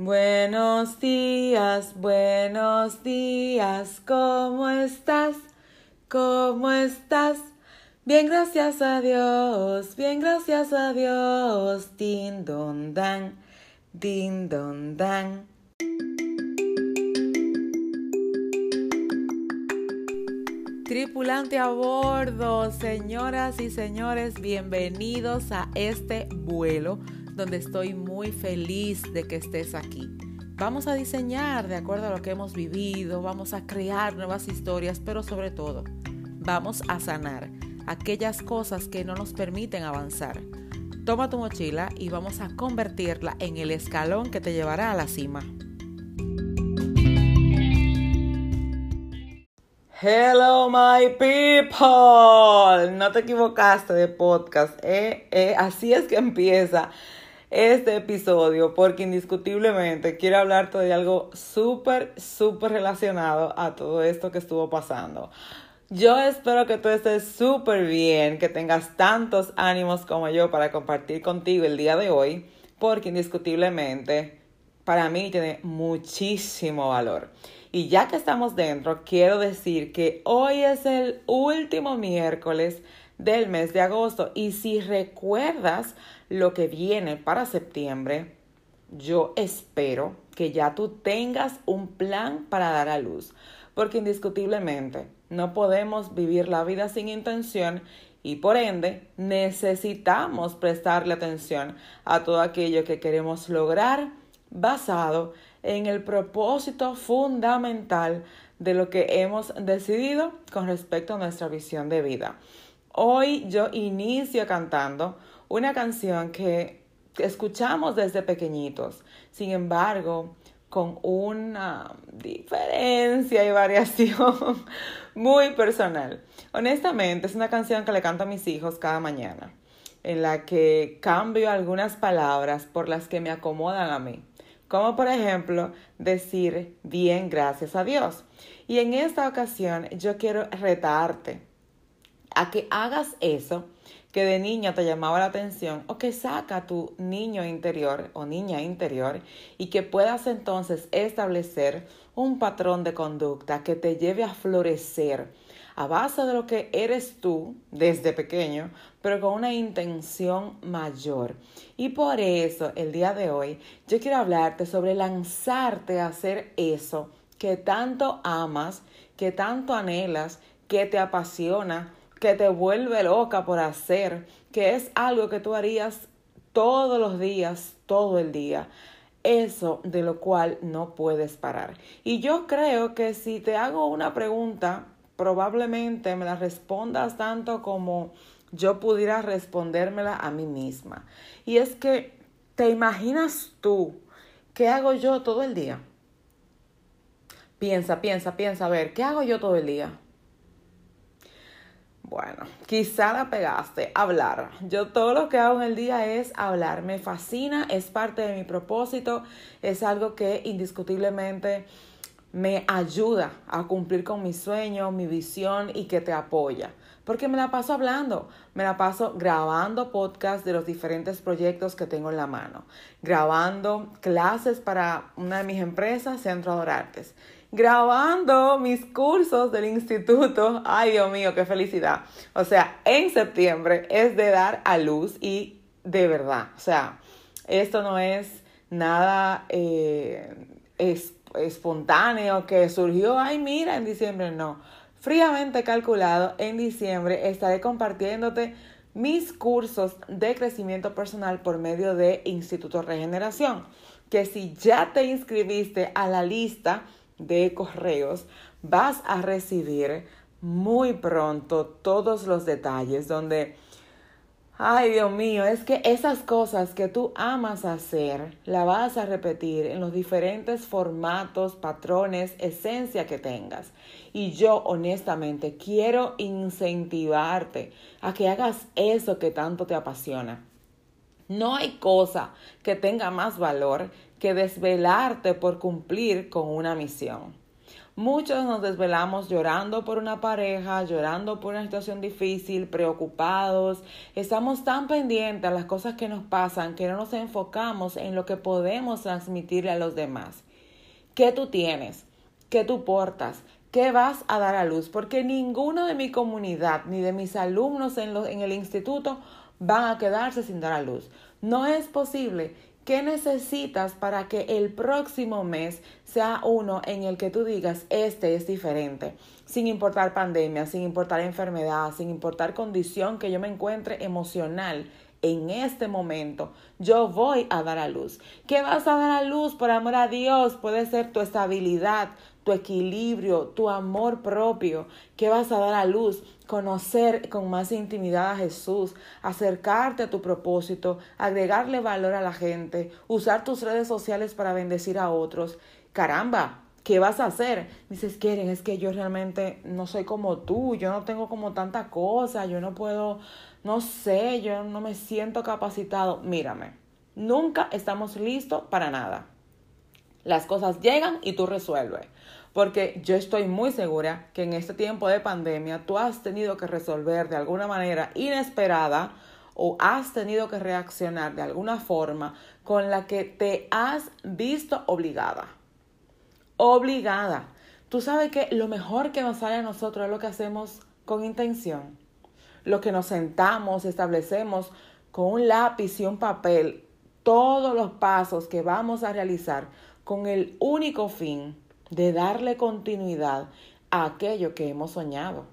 Buenos días, buenos días, ¿cómo estás? ¿Cómo estás? Bien, gracias a Dios, bien, gracias a Dios. Din don dan, din don dan. Tripulante a bordo, señoras y señores, bienvenidos a este vuelo donde estoy muy feliz de que estés aquí. Vamos a diseñar de acuerdo a lo que hemos vivido, vamos a crear nuevas historias, pero sobre todo, vamos a sanar aquellas cosas que no nos permiten avanzar. Toma tu mochila y vamos a convertirla en el escalón que te llevará a la cima. Hello my people, no te equivocaste de podcast, ¿eh? ¿eh? así es que empieza este episodio porque indiscutiblemente quiero hablarte de algo súper, súper relacionado a todo esto que estuvo pasando. Yo espero que tú estés súper bien, que tengas tantos ánimos como yo para compartir contigo el día de hoy, porque indiscutiblemente para mí tiene muchísimo valor. Y ya que estamos dentro, quiero decir que hoy es el último miércoles del mes de agosto y si recuerdas lo que viene para septiembre, yo espero que ya tú tengas un plan para dar a luz, porque indiscutiblemente no podemos vivir la vida sin intención y por ende necesitamos prestarle atención a todo aquello que queremos lograr basado en el propósito fundamental de lo que hemos decidido con respecto a nuestra visión de vida. Hoy yo inicio cantando una canción que escuchamos desde pequeñitos, sin embargo, con una diferencia y variación muy personal. Honestamente, es una canción que le canto a mis hijos cada mañana, en la que cambio algunas palabras por las que me acomodan a mí como por ejemplo decir bien gracias a Dios. Y en esta ocasión yo quiero retarte a que hagas eso que de niño te llamaba la atención o que saca tu niño interior o niña interior y que puedas entonces establecer un patrón de conducta que te lleve a florecer a base de lo que eres tú desde pequeño, pero con una intención mayor. Y por eso el día de hoy yo quiero hablarte sobre lanzarte a hacer eso que tanto amas, que tanto anhelas, que te apasiona, que te vuelve loca por hacer, que es algo que tú harías todos los días, todo el día. Eso de lo cual no puedes parar. Y yo creo que si te hago una pregunta probablemente me la respondas tanto como yo pudiera respondérmela a mí misma. Y es que, ¿te imaginas tú qué hago yo todo el día? Piensa, piensa, piensa, a ver, ¿qué hago yo todo el día? Bueno, quizá la pegaste, hablar. Yo todo lo que hago en el día es hablar. Me fascina, es parte de mi propósito, es algo que indiscutiblemente me ayuda a cumplir con mi sueño, mi visión y que te apoya. Porque me la paso hablando, me la paso grabando podcasts de los diferentes proyectos que tengo en la mano, grabando clases para una de mis empresas, Centro Adorartes, grabando mis cursos del instituto. Ay, Dios mío, qué felicidad. O sea, en septiembre es de dar a luz y de verdad, o sea, esto no es nada eh, espontáneo que surgió, ay mira, en diciembre no. Fríamente calculado, en diciembre estaré compartiéndote mis cursos de crecimiento personal por medio de Instituto Regeneración, que si ya te inscribiste a la lista de correos, vas a recibir muy pronto todos los detalles donde Ay, Dios mío, es que esas cosas que tú amas hacer, la vas a repetir en los diferentes formatos, patrones, esencia que tengas. Y yo honestamente quiero incentivarte a que hagas eso que tanto te apasiona. No hay cosa que tenga más valor que desvelarte por cumplir con una misión. Muchos nos desvelamos llorando por una pareja, llorando por una situación difícil, preocupados. Estamos tan pendientes a las cosas que nos pasan que no nos enfocamos en lo que podemos transmitirle a los demás. ¿Qué tú tienes? ¿Qué tú portas? ¿Qué vas a dar a luz? Porque ninguno de mi comunidad ni de mis alumnos en, en el instituto van a quedarse sin dar a luz. No es posible ¿Qué necesitas para que el próximo mes sea uno en el que tú digas, este es diferente? Sin importar pandemia, sin importar enfermedad, sin importar condición que yo me encuentre emocional en este momento, yo voy a dar a luz. ¿Qué vas a dar a luz? Por amor a Dios, puede ser tu estabilidad, tu equilibrio, tu amor propio. ¿Qué vas a dar a luz? conocer con más intimidad a Jesús, acercarte a tu propósito, agregarle valor a la gente, usar tus redes sociales para bendecir a otros. Caramba, ¿qué vas a hacer? Dices, quieren, es que yo realmente no soy como tú, yo no tengo como tanta cosa, yo no puedo, no sé, yo no me siento capacitado. Mírame, nunca estamos listos para nada. Las cosas llegan y tú resuelves. Porque yo estoy muy segura que en este tiempo de pandemia tú has tenido que resolver de alguna manera inesperada o has tenido que reaccionar de alguna forma con la que te has visto obligada. Obligada. Tú sabes que lo mejor que nos sale a nosotros es lo que hacemos con intención. Lo que nos sentamos, establecemos con un lápiz y un papel todos los pasos que vamos a realizar con el único fin de darle continuidad a aquello que hemos soñado.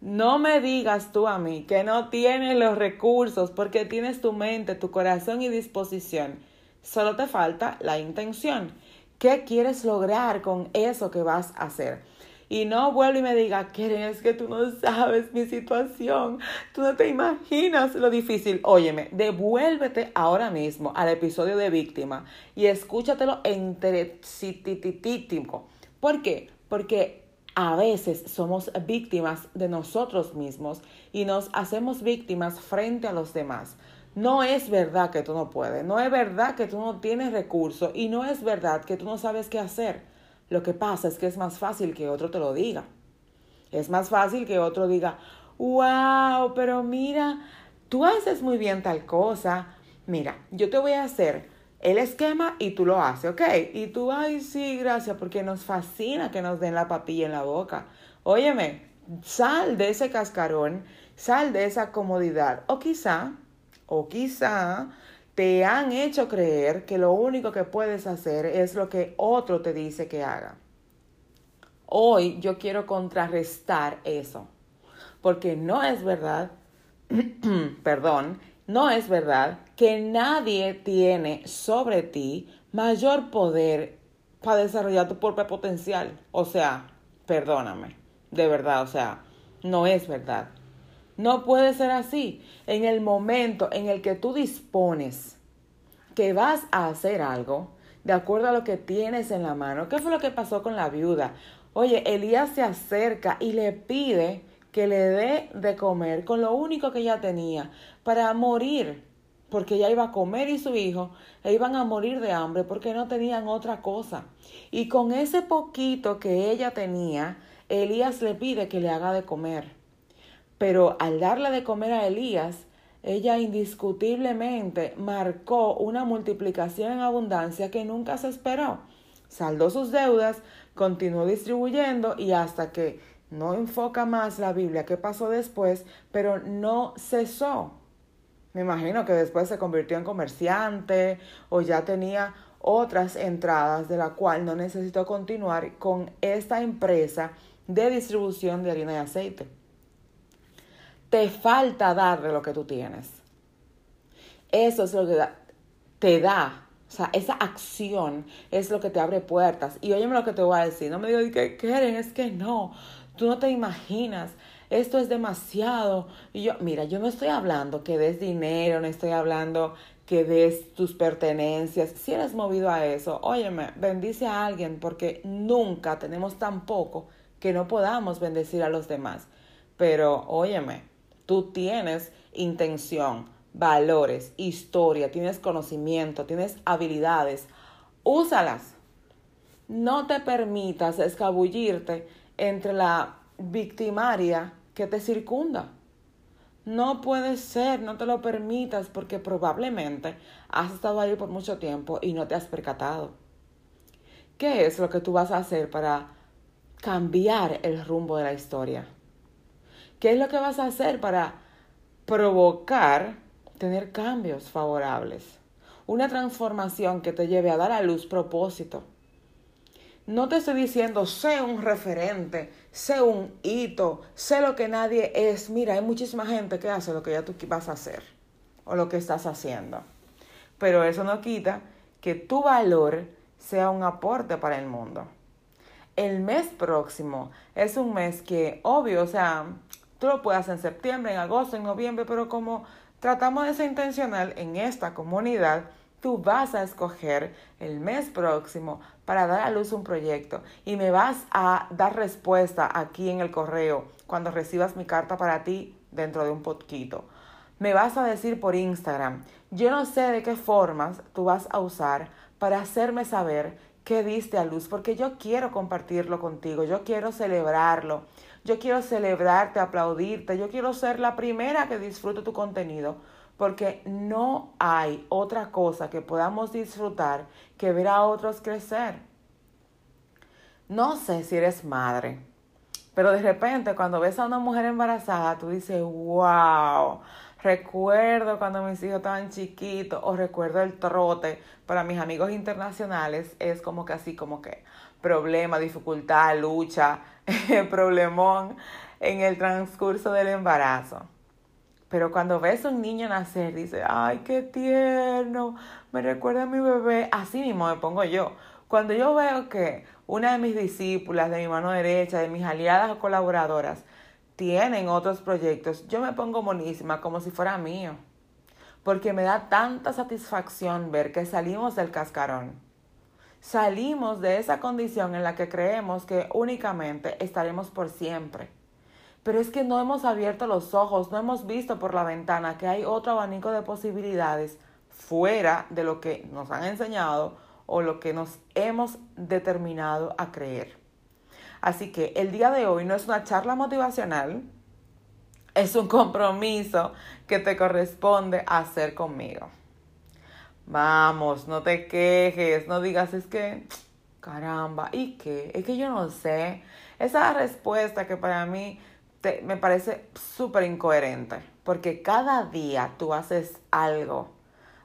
No me digas tú a mí que no tienes los recursos porque tienes tu mente, tu corazón y disposición. Solo te falta la intención. ¿Qué quieres lograr con eso que vas a hacer? Y no vuelvo y me diga, Keren, es que tú no sabes mi situación, tú no te imaginas lo difícil. Óyeme, devuélvete ahora mismo al episodio de víctima y escúchatelo entretitititico. ¿Por qué? Porque a veces somos víctimas de nosotros mismos y nos hacemos víctimas frente a los demás. No es verdad que tú no puedes, no es verdad que tú no tienes recursos y no es verdad que tú no sabes qué hacer. Lo que pasa es que es más fácil que otro te lo diga. Es más fácil que otro diga, wow, pero mira, tú haces muy bien tal cosa. Mira, yo te voy a hacer el esquema y tú lo haces, ¿ok? Y tú, ay, sí, gracias, porque nos fascina que nos den la papilla en la boca. Óyeme, sal de ese cascarón, sal de esa comodidad. O quizá, o quizá te han hecho creer que lo único que puedes hacer es lo que otro te dice que haga. Hoy yo quiero contrarrestar eso, porque no es verdad, perdón, no es verdad que nadie tiene sobre ti mayor poder para desarrollar tu propio potencial. O sea, perdóname, de verdad, o sea, no es verdad. No puede ser así. En el momento en el que tú dispones que vas a hacer algo, de acuerdo a lo que tienes en la mano. ¿Qué fue lo que pasó con la viuda? Oye, Elías se acerca y le pide que le dé de comer con lo único que ella tenía para morir, porque ella iba a comer y su hijo e iban a morir de hambre porque no tenían otra cosa. Y con ese poquito que ella tenía, Elías le pide que le haga de comer. Pero al darle de comer a Elías, ella indiscutiblemente marcó una multiplicación en abundancia que nunca se esperó. Saldó sus deudas, continuó distribuyendo y hasta que no enfoca más la Biblia qué pasó después, pero no cesó. Me imagino que después se convirtió en comerciante o ya tenía otras entradas de la cual no necesitó continuar con esta empresa de distribución de harina y aceite te falta dar de lo que tú tienes. Eso es lo que te da. O sea, esa acción es lo que te abre puertas. Y óyeme lo que te voy a decir. No me digas que quieren, es que no. Tú no te imaginas. Esto es demasiado. Y yo, mira, yo no estoy hablando que des dinero, no estoy hablando que des tus pertenencias. Si eres movido a eso, óyeme, bendice a alguien porque nunca tenemos tan poco que no podamos bendecir a los demás. Pero, óyeme, Tú tienes intención, valores, historia, tienes conocimiento, tienes habilidades. Úsalas. no te permitas escabullirte entre la victimaria que te circunda. No puede ser, no te lo permitas porque probablemente has estado ahí por mucho tiempo y no te has percatado. ¿Qué es lo que tú vas a hacer para cambiar el rumbo de la historia? ¿Qué es lo que vas a hacer para provocar tener cambios favorables? Una transformación que te lleve a dar a luz propósito. No te estoy diciendo, sé un referente, sé un hito, sé lo que nadie es. Mira, hay muchísima gente que hace lo que ya tú vas a hacer o lo que estás haciendo. Pero eso no quita que tu valor sea un aporte para el mundo. El mes próximo es un mes que, obvio, o sea, tú lo puedes hacer en septiembre, en agosto, en noviembre, pero como tratamos de ser intencional en esta comunidad, tú vas a escoger el mes próximo para dar a luz un proyecto y me vas a dar respuesta aquí en el correo cuando recibas mi carta para ti dentro de un poquito. Me vas a decir por Instagram, yo no sé de qué formas tú vas a usar para hacerme saber qué diste a luz, porque yo quiero compartirlo contigo, yo quiero celebrarlo, yo quiero celebrarte, aplaudirte, yo quiero ser la primera que disfrute tu contenido, porque no hay otra cosa que podamos disfrutar que ver a otros crecer. No sé si eres madre, pero de repente cuando ves a una mujer embarazada, tú dices, wow, Recuerdo cuando mis hijos estaban chiquitos o recuerdo el trote para mis amigos internacionales es como que así como que problema, dificultad, lucha, problemón en el transcurso del embarazo. Pero cuando ves a un niño nacer, dice, ay, qué tierno, me recuerda a mi bebé. Así mismo me pongo yo. Cuando yo veo que una de mis discípulas, de mi mano derecha, de mis aliadas o colaboradoras, tienen otros proyectos, yo me pongo monísima como si fuera mío, porque me da tanta satisfacción ver que salimos del cascarón. Salimos de esa condición en la que creemos que únicamente estaremos por siempre. Pero es que no hemos abierto los ojos, no hemos visto por la ventana que hay otro abanico de posibilidades fuera de lo que nos han enseñado o lo que nos hemos determinado a creer. Así que el día de hoy no es una charla motivacional, es un compromiso que te corresponde hacer conmigo. Vamos, no te quejes, no digas es que, caramba, ¿y qué? Es que yo no sé. Esa respuesta que para mí me parece súper incoherente, porque cada día tú haces algo,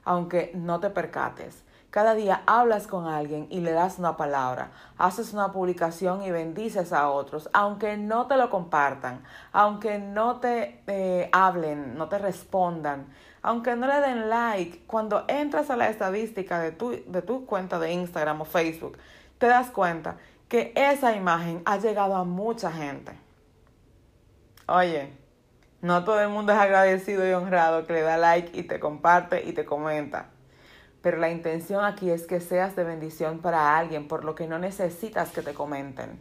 aunque no te percates. Cada día hablas con alguien y le das una palabra, haces una publicación y bendices a otros, aunque no te lo compartan, aunque no te eh, hablen, no te respondan, aunque no le den like. Cuando entras a la estadística de tu, de tu cuenta de Instagram o Facebook, te das cuenta que esa imagen ha llegado a mucha gente. Oye, no todo el mundo es agradecido y honrado que le da like y te comparte y te comenta pero la intención aquí es que seas de bendición para alguien, por lo que no necesitas que te comenten.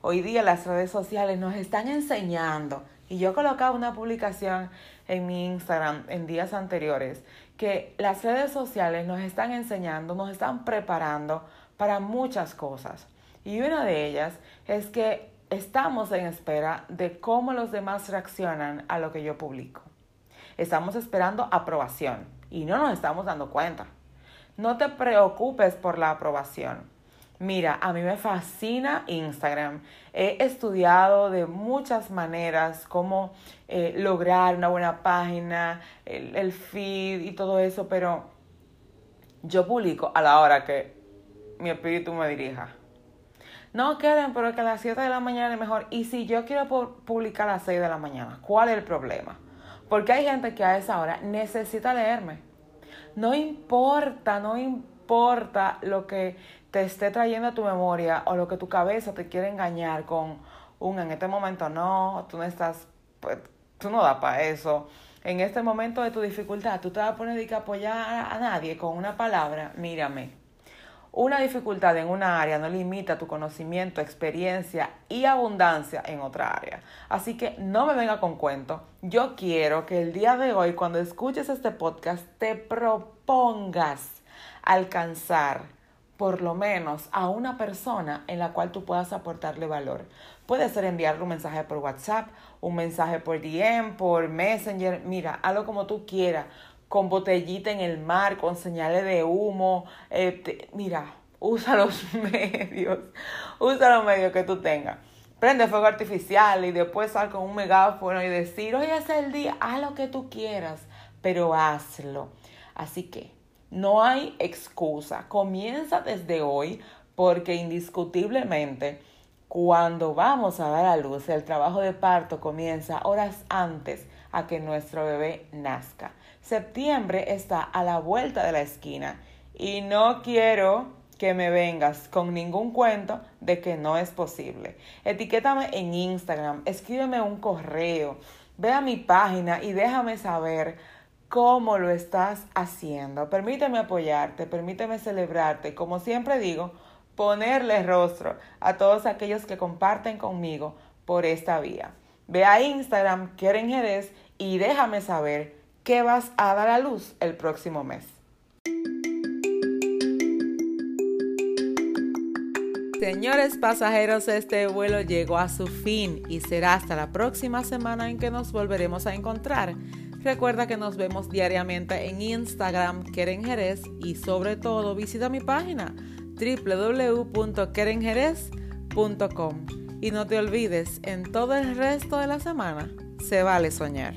Hoy día las redes sociales nos están enseñando, y yo colocaba una publicación en mi Instagram en días anteriores, que las redes sociales nos están enseñando, nos están preparando para muchas cosas. Y una de ellas es que estamos en espera de cómo los demás reaccionan a lo que yo publico. Estamos esperando aprobación y no nos estamos dando cuenta. No te preocupes por la aprobación. Mira, a mí me fascina Instagram. He estudiado de muchas maneras cómo eh, lograr una buena página, el, feed y todo eso, pero yo publico a la hora que mi espíritu me dirija. No quieren, pero que a las 7 de la mañana es mejor. Y si yo quiero publicar a las 6 de la mañana, ¿cuál es el problema? Porque hay gente que a esa hora necesita leerme. No importa, no importa lo que te esté trayendo a tu memoria o lo que tu cabeza te quiere engañar con un en este momento no, tú no estás, pues, tú no das para eso. En este momento de tu dificultad, tú te vas a poner a apoyar a nadie con una palabra, mírame. Una dificultad en una área no limita tu conocimiento, experiencia y abundancia en otra área. Así que no me venga con cuento. Yo quiero que el día de hoy, cuando escuches este podcast, te propongas alcanzar por lo menos a una persona en la cual tú puedas aportarle valor. Puede ser enviarle un mensaje por WhatsApp, un mensaje por DM, por Messenger, mira, hazlo como tú quieras, con botellita en el mar, con señales de humo, eh, mira, usa los medios, usa los medios que tú tengas. Prende fuego artificial y después sal con un megáfono y decir, hoy es el día, haz lo que tú quieras, pero hazlo. Así que no hay excusa. Comienza desde hoy porque indiscutiblemente cuando vamos a dar a luz, el trabajo de parto comienza horas antes a que nuestro bebé nazca. Septiembre está a la vuelta de la esquina y no quiero que me vengas con ningún cuento de que no es posible. Etiquétame en Instagram, escríbeme un correo, ve a mi página y déjame saber cómo lo estás haciendo. Permíteme apoyarte, permíteme celebrarte. Como siempre digo, ponerle rostro a todos aquellos que comparten conmigo por esta vía. Ve a Instagram, Keren Jerez, y déjame saber qué vas a dar a luz el próximo mes. Señores pasajeros, este vuelo llegó a su fin y será hasta la próxima semana en que nos volveremos a encontrar. Recuerda que nos vemos diariamente en Instagram, Keren Jerez, y sobre todo visita mi página www.kerenjerez.com. Y no te olvides, en todo el resto de la semana se vale soñar.